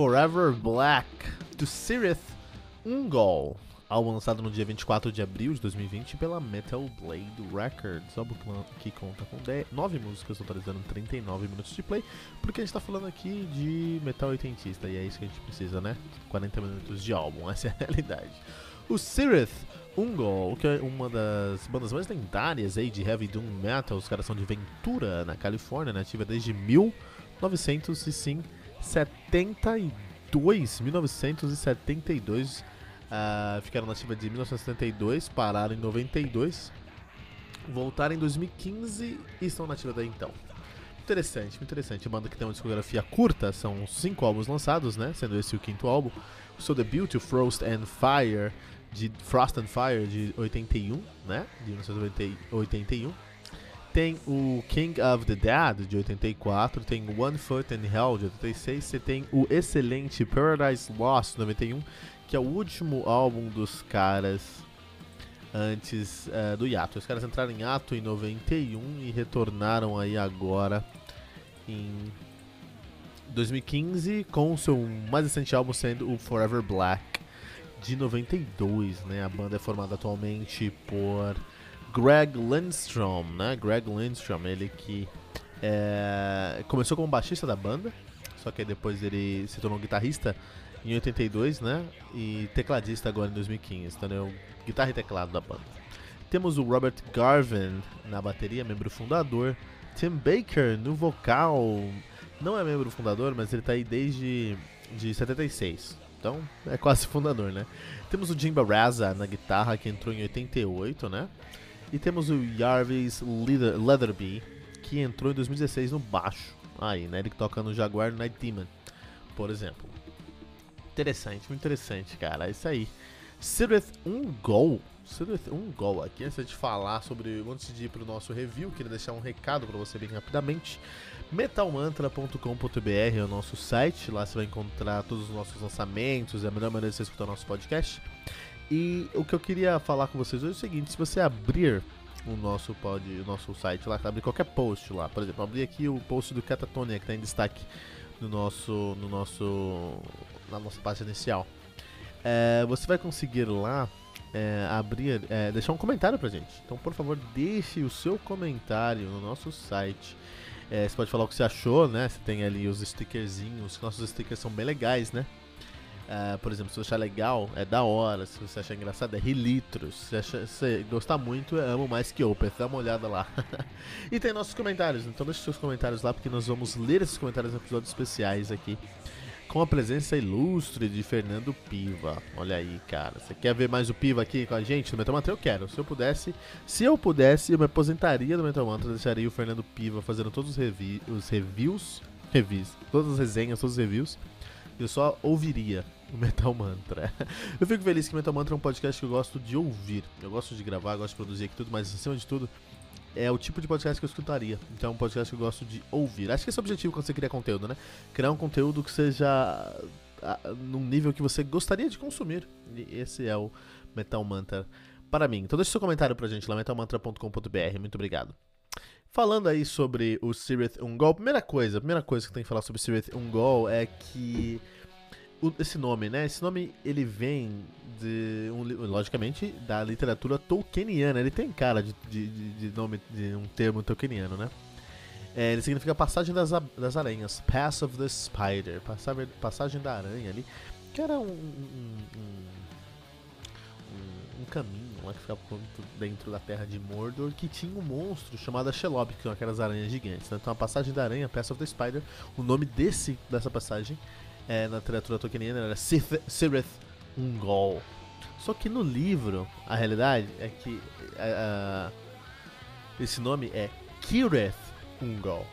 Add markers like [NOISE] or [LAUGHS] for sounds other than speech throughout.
Forever Black, do Sirith Ungol, álbum lançado no dia 24 de abril de 2020 pela Metal Blade Records, álbum que conta com 9 músicas, totalizando 39 minutos de play, porque a gente tá falando aqui de metal oitentista, e é isso que a gente precisa, né? 40 minutos de álbum, [LAUGHS] essa é a realidade. O Sirith Ungol, que é uma das bandas mais lendárias aí de heavy doom metal, os caras são de Ventura, na Califórnia, nativa desde 1905 72, 1972. Uh, ficaram na ativa de 1972, pararam em 92, voltaram em 2015 e estão na ativa daí então. Interessante, muito interessante. Banda que tem uma discografia curta, são cinco álbuns lançados, né? Sendo esse o quinto álbum. O The Beauty, Frost and Fire, de Frost and Fire de 81, né? De 1981. Tem o King of the Dead de 84, tem One Foot in Hell de 86, você tem o excelente Paradise Lost de 91, que é o último álbum dos caras antes uh, do hiato. Os caras entraram em ato em 91 e retornaram aí agora em 2015 com o seu mais recente álbum sendo o Forever Black de 92, né? A banda é formada atualmente por Greg Lindstrom, né? Greg Lindstrom, ele que é, começou como baixista da banda, só que depois ele se tornou guitarrista em 82, né? E tecladista agora em 2015, então é o guitarra e teclado da banda. Temos o Robert Garvin na bateria, membro fundador. Tim Baker no vocal, não é membro fundador, mas ele tá aí desde de 76. Então, é quase [LAUGHS] fundador, né? Temos o Jim Barraza na guitarra, que entrou em 88, né? E temos o Jarvis Leatherby, que entrou em 2016 no baixo. Aí, né? Ele toca no Jaguar Night Demon, por exemplo. Interessante, muito interessante, cara. É isso aí. Sirith, um gol. Sirith, um gol. Aqui, antes de falar sobre. Antes de ir pro nosso review, queria deixar um recado para você bem rapidamente. Metalmantra.com.br é o nosso site. Lá você vai encontrar todos os nossos lançamentos. É a melhor maneira de você escutar o nosso podcast. E o que eu queria falar com vocês hoje é o seguinte: se você abrir o nosso pod, o nosso site lá, abrir qualquer post lá, por exemplo, abrir aqui o post do Catatonia que está em destaque no nosso, no nosso, na nossa página inicial, é, você vai conseguir lá é, abrir, é, deixar um comentário pra gente. Então, por favor, deixe o seu comentário no nosso site. É, você pode falar o que você achou, né? Você tem ali os stickerzinhos, nossos stickers são bem legais, né? Uh, por exemplo, se você achar legal, é da hora. Se você achar engraçado, é rilitros. Se você, se gostar muito, é amo mais que Opeth. Dá uma olhada lá. [LAUGHS] e tem nossos comentários. Então deixe seus comentários lá, porque nós vamos ler esses comentários em episódios especiais aqui. Com a presença ilustre de Fernando Piva. Olha aí, cara. Você quer ver mais o Piva aqui com a gente no Metal Mantra? Eu quero. Se eu pudesse, se eu pudesse, eu me aposentaria do Metal Mantra. Deixaria o Fernando Piva fazendo todos os, revi os reviews. Reviews. Todas as resenhas, todos os reviews. Eu só ouviria [LAUGHS] o Metal Mantra. Eu fico feliz que o Metal Mantra é um podcast que eu gosto de ouvir. Eu gosto de gravar, gosto de produzir aqui tudo, mas acima de tudo, é o tipo de podcast que eu escutaria. Então é um podcast que eu gosto de ouvir. Acho que esse é o objetivo quando você cria conteúdo, né? Criar um conteúdo que seja num nível que você gostaria de consumir. E esse é o Metal Mantra para mim. Então deixe seu comentário pra gente lá, metalmantra.com.br. Muito obrigado. Falando aí sobre o Sirith Ungol, primeira coisa, primeira coisa que tem que falar sobre Sirith Ungol é que o, esse nome, né? Esse nome ele vem de um, logicamente da literatura tolkieniana. Ele tem cara de, de, de nome de um termo tolkieniano, né? É, ele significa passagem das, das aranhas, Pass of the Spider, passagem, passagem da aranha ali, que era um, um, um, um caminho lá que ficava dentro da terra de Mordor, que tinha um monstro chamado Shelob, que são aquelas aranhas gigantes. Né? Então a passagem da aranha, Pass of the Spider, o nome desse dessa passagem é, na literatura tolkieniana era Sirith Ungol. Só que no livro, a realidade é que esse nome é Kireth Ungol.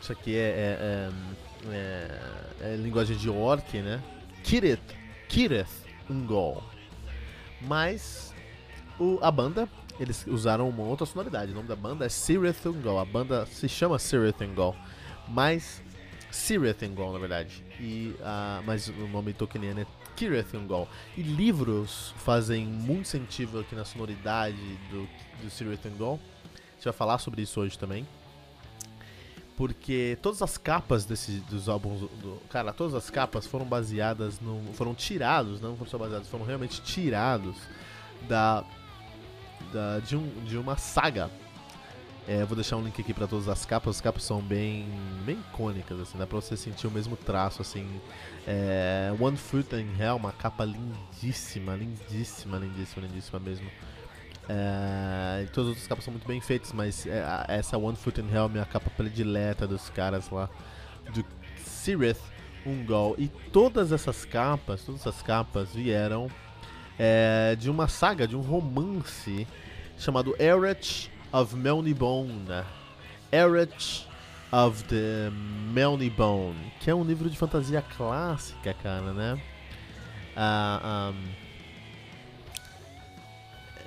Isso aqui é, é, é, é linguagem de orc, né? Kirith, Kirith Ungol. Mas o, a banda, eles usaram uma outra sonoridade. O nome da banda é Sirith Ungol. A banda se chama Sirith Ungol. Mas Sirith Ungol, na verdade. E, uh, mas o nome tokeniano é Kirith Ungol. E livros fazem muito sentido aqui na sonoridade do, do Sirith Ungol. A gente vai falar sobre isso hoje também porque todas as capas desse, dos álbuns do, cara, todas as capas foram baseadas no, foram tirados, não foram só baseados, foram realmente tirados da, da de, um, de uma saga. É, vou deixar um link aqui para todas as capas. As capas são bem, bem icônicas, assim, dá pra você sentir o mesmo traço, assim. É, One Foot in Hell, uma capa lindíssima, lindíssima, lindíssima, lindíssima mesmo. É, todas as outras capas são muito bem feitas, mas é, essa One Foot in Hell é minha capa predileta dos caras lá do Sirith Ungol. E todas essas capas, todas essas capas vieram é, de uma saga, de um romance chamado Erech of Melnibone. Erech of the Melnibone, que é um livro de fantasia clássica, cara, né? Uh, um,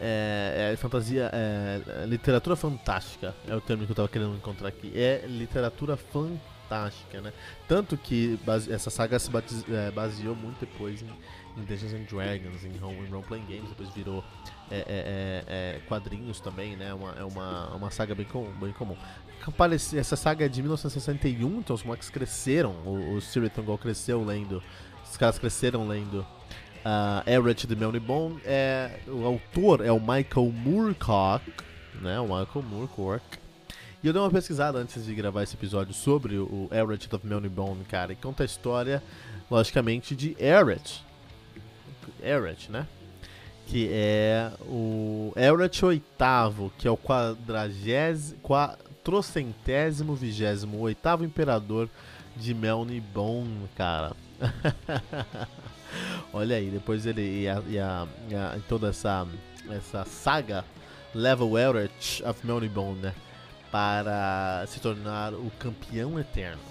é, é fantasia, é, literatura fantástica, é o termo que eu estava querendo encontrar aqui. É literatura fantástica, né? Tanto que base, essa saga se é, baseou muito depois em, em Dungeons and Dragons, em Role Playing Games, depois virou é, é, é, quadrinhos também, né? Uma, é uma, uma saga bem, com, bem comum. Essa saga é de 1961, então os moleques cresceram, o, o Sir cresceu lendo, os caras cresceram lendo uh, Everett de Melnibone. É, o autor é o Michael Moorcock, né? O Michael Moorcock. E eu dei uma pesquisada antes de gravar esse episódio sobre o Everett of Melnibone, cara, e conta a história, logicamente, de Everett. Everett, né? Que é o Everett oitavo, que é o quadragésimo, vigésimo oitavo imperador de Melnibone, cara. [LAUGHS] Olha aí, depois ele e, a, e, a, e, a, toda essa, essa saga leva o Elrich of Melnibone né, para se tornar o campeão eterno.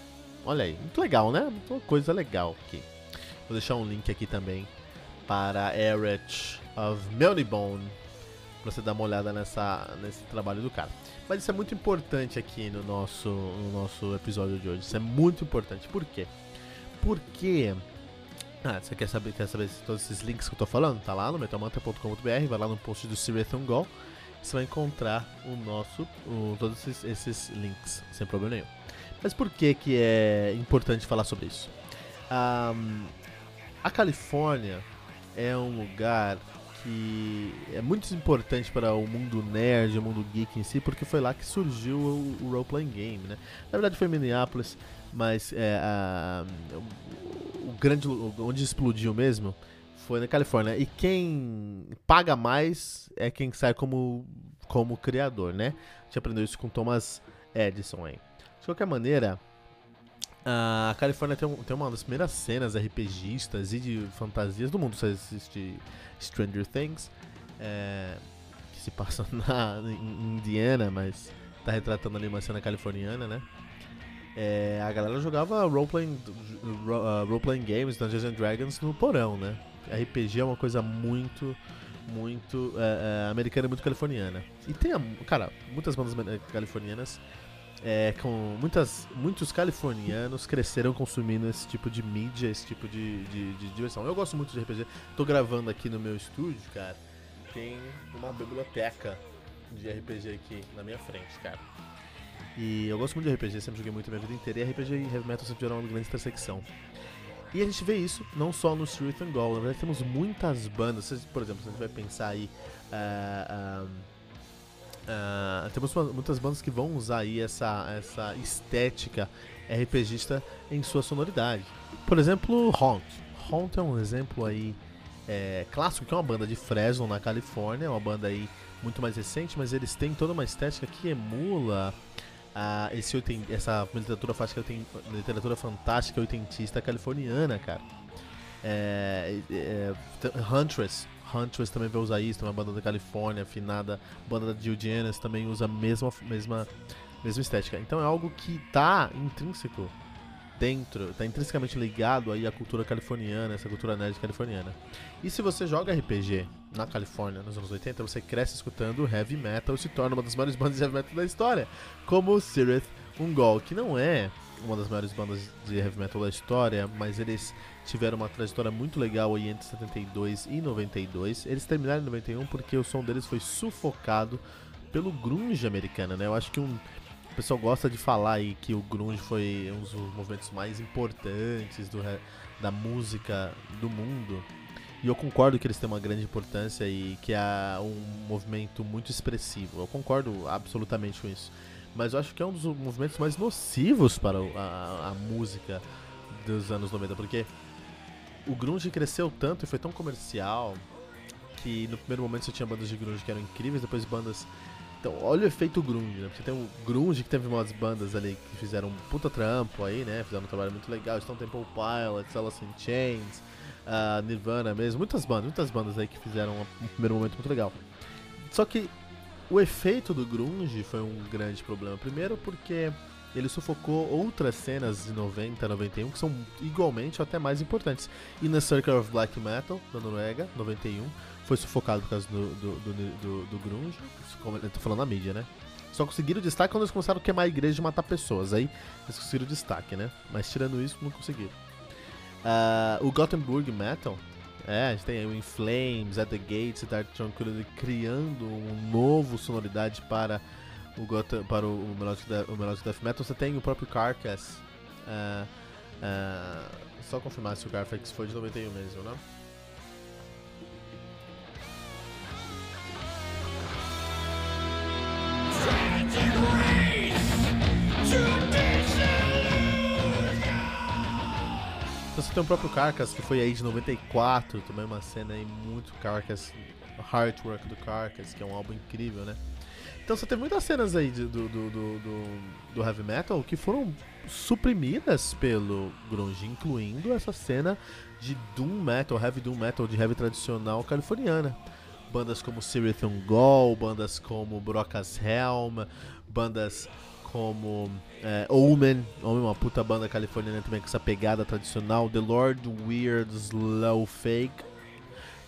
Olha aí, muito legal, né? Uma coisa legal aqui. Vou deixar um link aqui também para Elrich of Melnibone para você dar uma olhada nessa, nesse trabalho do cara. Mas isso é muito importante aqui no nosso, no nosso episódio de hoje. Isso é muito importante. Por quê? Porque ah, você quer saber, quer saber todos esses links que eu tô falando? Tá lá no metalmantra.com.br, vai lá no post do Sirathon Gol, você vai encontrar o nosso, o, todos esses, esses, links, sem problema nenhum. Mas por que que é importante falar sobre isso? Um, a Califórnia é um lugar que é muito importante para o mundo nerd, o mundo geek em si, porque foi lá que surgiu o, o role playing game, né? Na verdade foi em Minneapolis, mas é, a, o grande onde explodiu mesmo foi na Califórnia. E quem paga mais é quem sai como como criador, né? A gente aprendeu isso com Thomas Edison aí. De qualquer maneira, a Califórnia tem, tem uma das primeiras cenas RPGistas e de fantasias do mundo. Você assiste Stranger Things, é, que se passa [LAUGHS] na, em Indiana, mas tá retratando ali uma cena californiana, né? é, a galera jogava role-playing uh, role games, Dungeons and Dragons no porão, né? RPG é uma coisa muito, muito é, é, americana e muito californiana. E tem, cara, muitas bandas californianas é, com muitas, muitos californianos cresceram consumindo esse tipo de mídia, esse tipo de, de, de, diversão. Eu gosto muito de RPG. Tô gravando aqui no meu estúdio, cara. Tem uma biblioteca de RPG aqui na minha frente, cara. E eu gosto muito de RPG, sempre joguei muito a minha vida inteira. E RPG e Heavy Metal sempre tiveram uma grande intersecção. E a gente vê isso não só no Street and Gold, na verdade temos muitas bandas. Por exemplo, se a gente vai pensar aí. Uh, uh, uh, temos muitas bandas que vão usar aí essa, essa estética RPGista em sua sonoridade. Por exemplo, Haunt. Haunt é um exemplo aí é, clássico, que é uma banda de Fresno, na Califórnia, uma banda aí muito mais recente, mas eles têm toda uma estética que emula a, esse essa literatura fantástica, literatura fantástica oitentista californiana, cara. É, é, Huntress, Huntress também vai usar isso, uma banda da Califórnia, afinada, banda da Jill Janis também usa a mesma, mesma mesma estética. Então é algo que tá intrínseco dentro, tá intrinsecamente ligado aí à cultura californiana, essa cultura nerd californiana. E se você joga RPG na Califórnia nos anos 80, você cresce escutando heavy metal e se torna uma das maiores bandas de heavy metal da história, como Sirith Ungol, que não é uma das maiores bandas de heavy metal da história, mas eles tiveram uma trajetória muito legal aí entre 72 e 92. Eles terminaram em 91 porque o som deles foi sufocado pelo grunge americano, né? Eu acho que um o pessoal gosta de falar aí que o grunge foi um dos movimentos mais importantes do, da música do mundo. E eu concordo que eles têm uma grande importância e que é um movimento muito expressivo. Eu concordo absolutamente com isso. Mas eu acho que é um dos movimentos mais nocivos para a, a música dos anos 90, porque o grunge cresceu tanto e foi tão comercial que no primeiro momento você tinha bandas de grunge que eram incríveis, depois bandas então, olha o efeito grunge, né? Porque tem o grunge que teve umas bandas ali que fizeram um puta trampo aí, né? Fizeram um trabalho muito legal. Estão Temple Pilots, Alice in Chains, uh, Nirvana mesmo. Muitas bandas, muitas bandas aí que fizeram um primeiro momento muito legal. Só que o efeito do grunge foi um grande problema. Primeiro porque ele sufocou outras cenas de 90, 91 que são igualmente ou até mais importantes. Inner Circle of Black Metal, da Noruega, 91 foi sufocado por causa do, do, do, do, do grunge. Eu tô falando na mídia, né? Só conseguiram destaque quando eles começaram a queimar a igreja e matar pessoas. Aí eles conseguiram destaque, né? Mas tirando isso, não conseguiram. Uh, o Gothenburg Metal, é, a gente tem o In Flames, At the Gates e Dark Tranquility criando um novo sonoridade para o, Gotham, para o, o, Melodic, o Melodic Death Metal. Você tem o próprio Carcass. Uh, uh, só confirmar se o Carfax foi de 91 mesmo, né? Então você tem o próprio Carcass, que foi aí de 94, também uma cena aí muito Carcass, Heartwork do Carcass, que é um álbum incrível, né? Então você tem muitas cenas aí do, do, do, do, do heavy metal que foram suprimidas pelo grunge, incluindo essa cena de doom metal, heavy doom metal, de heavy tradicional californiana. Bandas como Sirith Ungol, bandas como Brocas Helm, bandas como é, Omen, Omen, uma puta banda californiana também com essa pegada tradicional. The Lord Weird Slow Fake,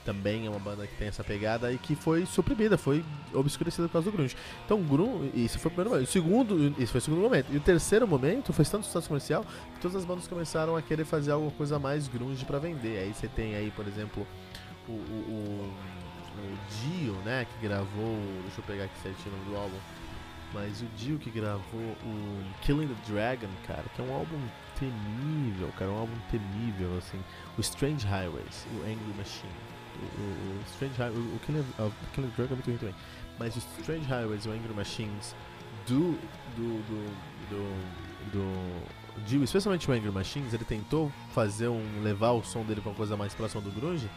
também é uma banda que tem essa pegada e que foi suprimida, foi obscurecida por causa do grunge. Então, grunge, isso foi o primeiro momento. O segundo, isso foi o segundo momento. E o terceiro momento foi tanto sucesso comercial que todas as bandas começaram a querer fazer alguma coisa mais grunge para vender. Aí você tem aí, por exemplo, o, o, o, Dio, né, que gravou, deixa eu pegar aqui certinho o nome do álbum mas o Dio que gravou o Killing the Dragon, cara, que é um álbum temível, cara, um álbum temível, assim. O Strange Highways, o Angry Machine. O, o, o Strange Highways, o, Killing, uh, Killing Dragon é muito ruim também. Mas o Strange Highways e o Angry Machines do, do, do, do, do Dio, especialmente o Angry Machines, ele tentou fazer um. levar o som dele pra uma coisa mais próxima do Grunge.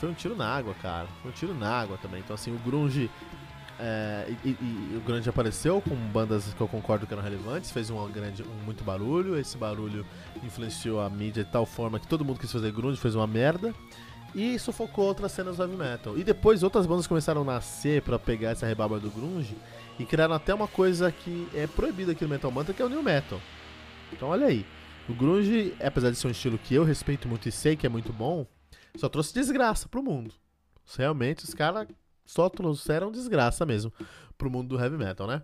Foi um tiro na água, cara. Foi um tiro na água também. Então, assim, o Grunge é, e, e, e, o Grande apareceu com bandas que eu concordo que eram relevantes, fez um grande, um, muito barulho. Esse barulho influenciou a mídia de tal forma que todo mundo quis fazer grunge, fez uma merda. E sufocou outras cenas do heavy metal. E depois outras bandas começaram a nascer para pegar essa rebaba do grunge e criaram até uma coisa que é proibida aqui no Metal Mantra, que é o new metal. Então olha aí. O grunge, apesar de ser um estilo que eu respeito muito e sei que é muito bom, só trouxe desgraça pro mundo. Realmente os caras só trouxeram desgraça mesmo pro mundo do heavy metal, né?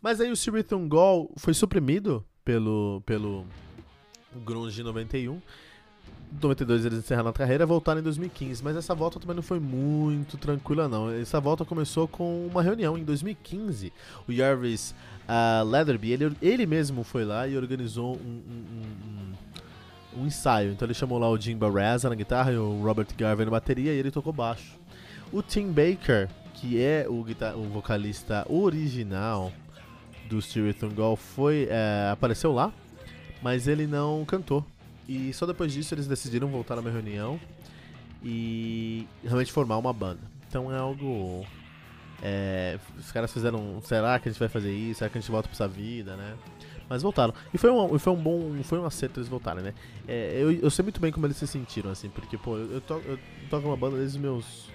Mas aí o Siriton Gall foi suprimido pelo, pelo Grunge 91. Em 92 eles encerraram a carreira voltaram em 2015. Mas essa volta também não foi muito tranquila, não. Essa volta começou com uma reunião em 2015. O Jarvis uh, Leatherby, ele, ele mesmo foi lá e organizou um, um, um, um ensaio. Então ele chamou lá o Jim Barraza na guitarra e o Robert Garvey na bateria e ele tocou baixo. O Tim Baker, que é o, o vocalista original do Spirit Gall, foi é, apareceu lá, mas ele não cantou. E só depois disso eles decidiram voltar numa reunião e realmente formar uma banda. Então é algo. É, os caras fizeram. Será que a gente vai fazer isso? Será que a gente volta pra essa vida, né? Mas voltaram. E foi um, foi um bom. Foi um acerto eles voltarem, né? É, eu, eu sei muito bem como eles se sentiram, assim, porque, pô, eu, eu, to, eu toco uma banda desde os meus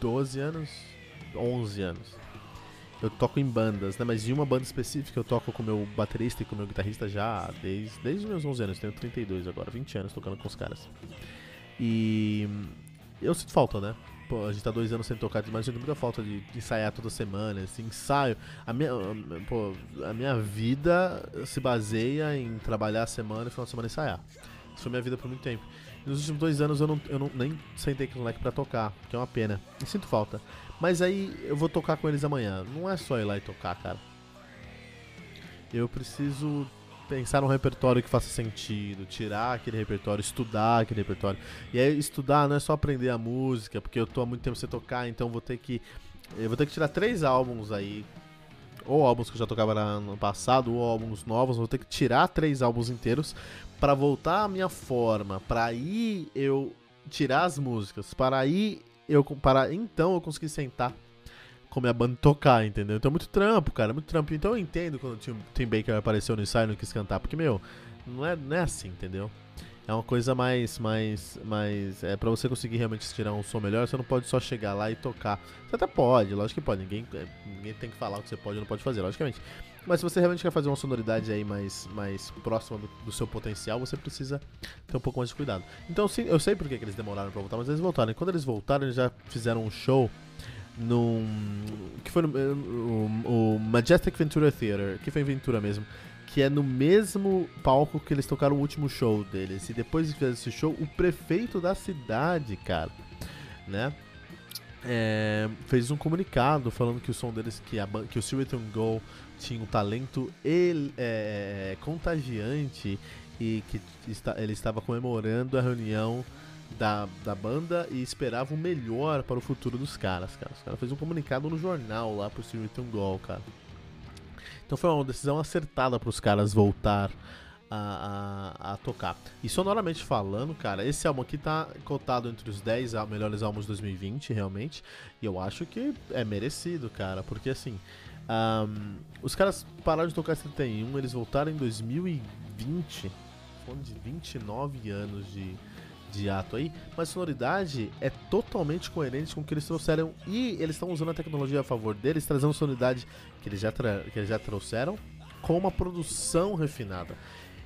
12 anos, 11 anos. Eu toco em bandas, né? Mas de uma banda específica eu toco com o meu baterista e com o meu guitarrista já desde, desde meus 11 anos. Tenho 32 agora, 20 anos tocando com os caras. E eu sinto falta, né? Pô, a gente tá dois anos sem tocar, sinto muita falta de, de ensaiar toda semana, esse ensaio. A minha, pô, a minha vida se baseia em trabalhar a semana e final de semana ensaiar. Isso foi minha vida por muito tempo. Nos últimos dois anos eu, não, eu não, nem sentei com o moleque pra tocar, que é uma pena. E sinto falta. Mas aí eu vou tocar com eles amanhã. Não é só ir lá e tocar, cara. Eu preciso pensar num repertório que faça sentido, tirar aquele repertório, estudar aquele repertório. E aí estudar não é só aprender a música, porque eu tô há muito tempo sem tocar, então vou ter que eu vou ter que tirar três álbuns aí, ou álbuns que eu já tocava no passado, ou álbuns novos, vou ter que tirar três álbuns inteiros para voltar à minha forma, para aí eu tirar as músicas, para aí eu para então eu consegui sentar com minha banda tocar, entendeu? Então é muito trampo, cara, muito trampo. Então eu entendo quando o Tim Baker apareceu no ensaio e não quis cantar, porque meu, não é, não é assim, entendeu? É uma coisa mais, mais, mais. É para você conseguir realmente tirar um som melhor, você não pode só chegar lá e tocar. Você até pode, lógico que pode. Ninguém, é, ninguém tem que falar o que você pode ou não pode fazer, logicamente. Mas se você realmente quer fazer uma sonoridade aí mais, mais próxima do, do, seu potencial, você precisa ter um pouco mais de cuidado. Então sim, eu sei porque que eles demoraram pra voltar, mas eles voltaram. E quando eles voltaram, eles já fizeram um show num. que foi no, o, o Majestic Ventura Theater, que foi em Ventura mesmo que é no mesmo palco que eles tocaram o último show deles. E depois de fazer esse show, o prefeito da cidade, cara, né? É, fez um comunicado falando que o som deles, que, a, que o Silverton Go tinha um talento ele, é, contagiante e que está, ele estava comemorando a reunião da, da banda e esperava o melhor para o futuro dos caras, cara. Os caras fez um comunicado no jornal lá pro Silverton Go, cara. Então foi uma decisão acertada para os caras voltar a, a, a, tocar. E sonoramente falando, cara, esse álbum aqui tá cotado entre os 10 melhores álbuns de 2020, realmente. E eu acho que é merecido, cara, porque assim. Um, os caras pararam de tocar em 71, eles voltaram em 2020. Foram de 29 anos de, de ato aí, mas sonoridade é totalmente coerente com o que eles trouxeram e eles estão usando a tecnologia a favor deles, trazendo sonoridade que eles já, que eles já trouxeram com uma produção refinada.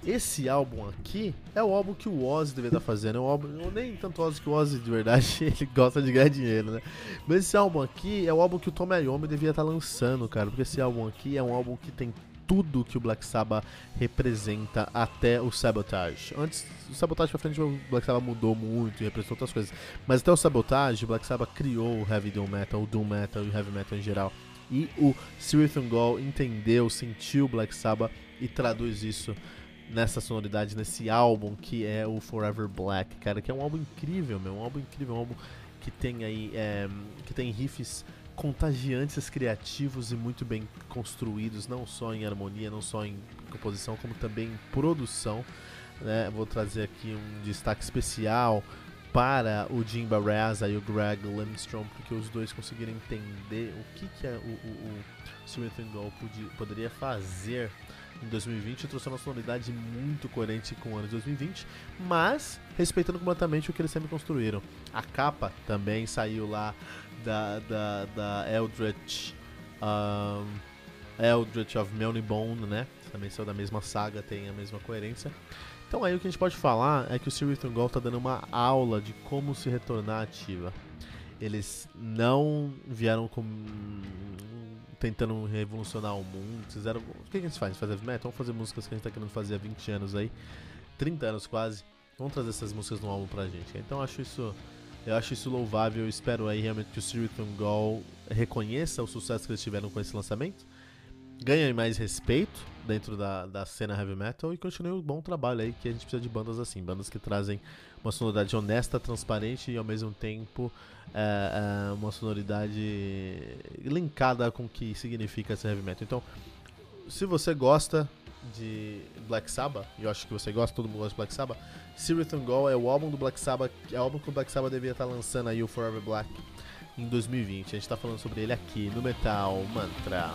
Esse álbum aqui é o álbum que o Ozzy deveria estar fazendo. É um álbum, nem tanto Ozzy que o Ozzy de verdade, [LAUGHS] ele gosta de ganhar dinheiro, né? Mas esse álbum aqui é o álbum que o Tom Iommi devia estar lançando, cara. Porque esse álbum aqui é um álbum que tem tudo que o Black Sabbath representa até o Sabotage. Antes, o Sabotage pra frente, o Black Sabbath mudou muito e representou outras coisas. Mas até o Sabotage, o Black Sabbath criou o Heavy Doom Metal, o Doom Metal e o Heavy Metal em geral. E o Sirithon Gall entendeu, sentiu o Black Sabbath e traduz isso nessa sonoridade, nesse álbum que é o Forever Black, cara, que é um álbum incrível, meu, um álbum incrível, um álbum que tem aí, é, que tem riffs contagiantes, criativos e muito bem construídos, não só em harmonia, não só em composição, como também em produção. Né? Vou trazer aqui um destaque especial para o Jim Barraza e o Greg Lindstrom, porque os dois conseguiram entender o que, que é o, o, o Gold poderia fazer em 2020 trouxe uma sonoridade muito coerente com o ano de 2020, mas respeitando completamente o que eles sempre construíram. A capa também saiu lá da, da, da Eldritch, um, Eldritch of Melnibone, né? Também saiu da mesma saga, tem a mesma coerência. Então aí o que a gente pode falar é que o Sirius Gold está dando uma aula de como se retornar ativa. Eles não vieram com tentando revolucionar o mundo. Fizeram. O que, a gente faz? Fazer metal? Vamos fazer músicas que a gente tá querendo fazer há 20 anos aí. 30 anos quase. Vamos trazer essas músicas no álbum pra gente. Então acho isso. Eu acho isso louvável. Eu espero aí realmente que o Siriton Gall reconheça o sucesso que eles tiveram com esse lançamento. Ganhe mais respeito dentro da, da cena heavy metal e continue um bom trabalho aí que a gente precisa de bandas assim, bandas que trazem uma sonoridade honesta, transparente e ao mesmo tempo é, é, uma sonoridade linkada com o que significa esse heavy metal. Então, se você gosta de Black Sabbath, e eu acho que você gosta, todo mundo gosta de Black Sabbath, Sirith and Go é o álbum do Black Sabbath, é o álbum que o Black Sabbath devia estar lançando aí, o Forever Black, em 2020. A gente está falando sobre ele aqui no Metal Mantra.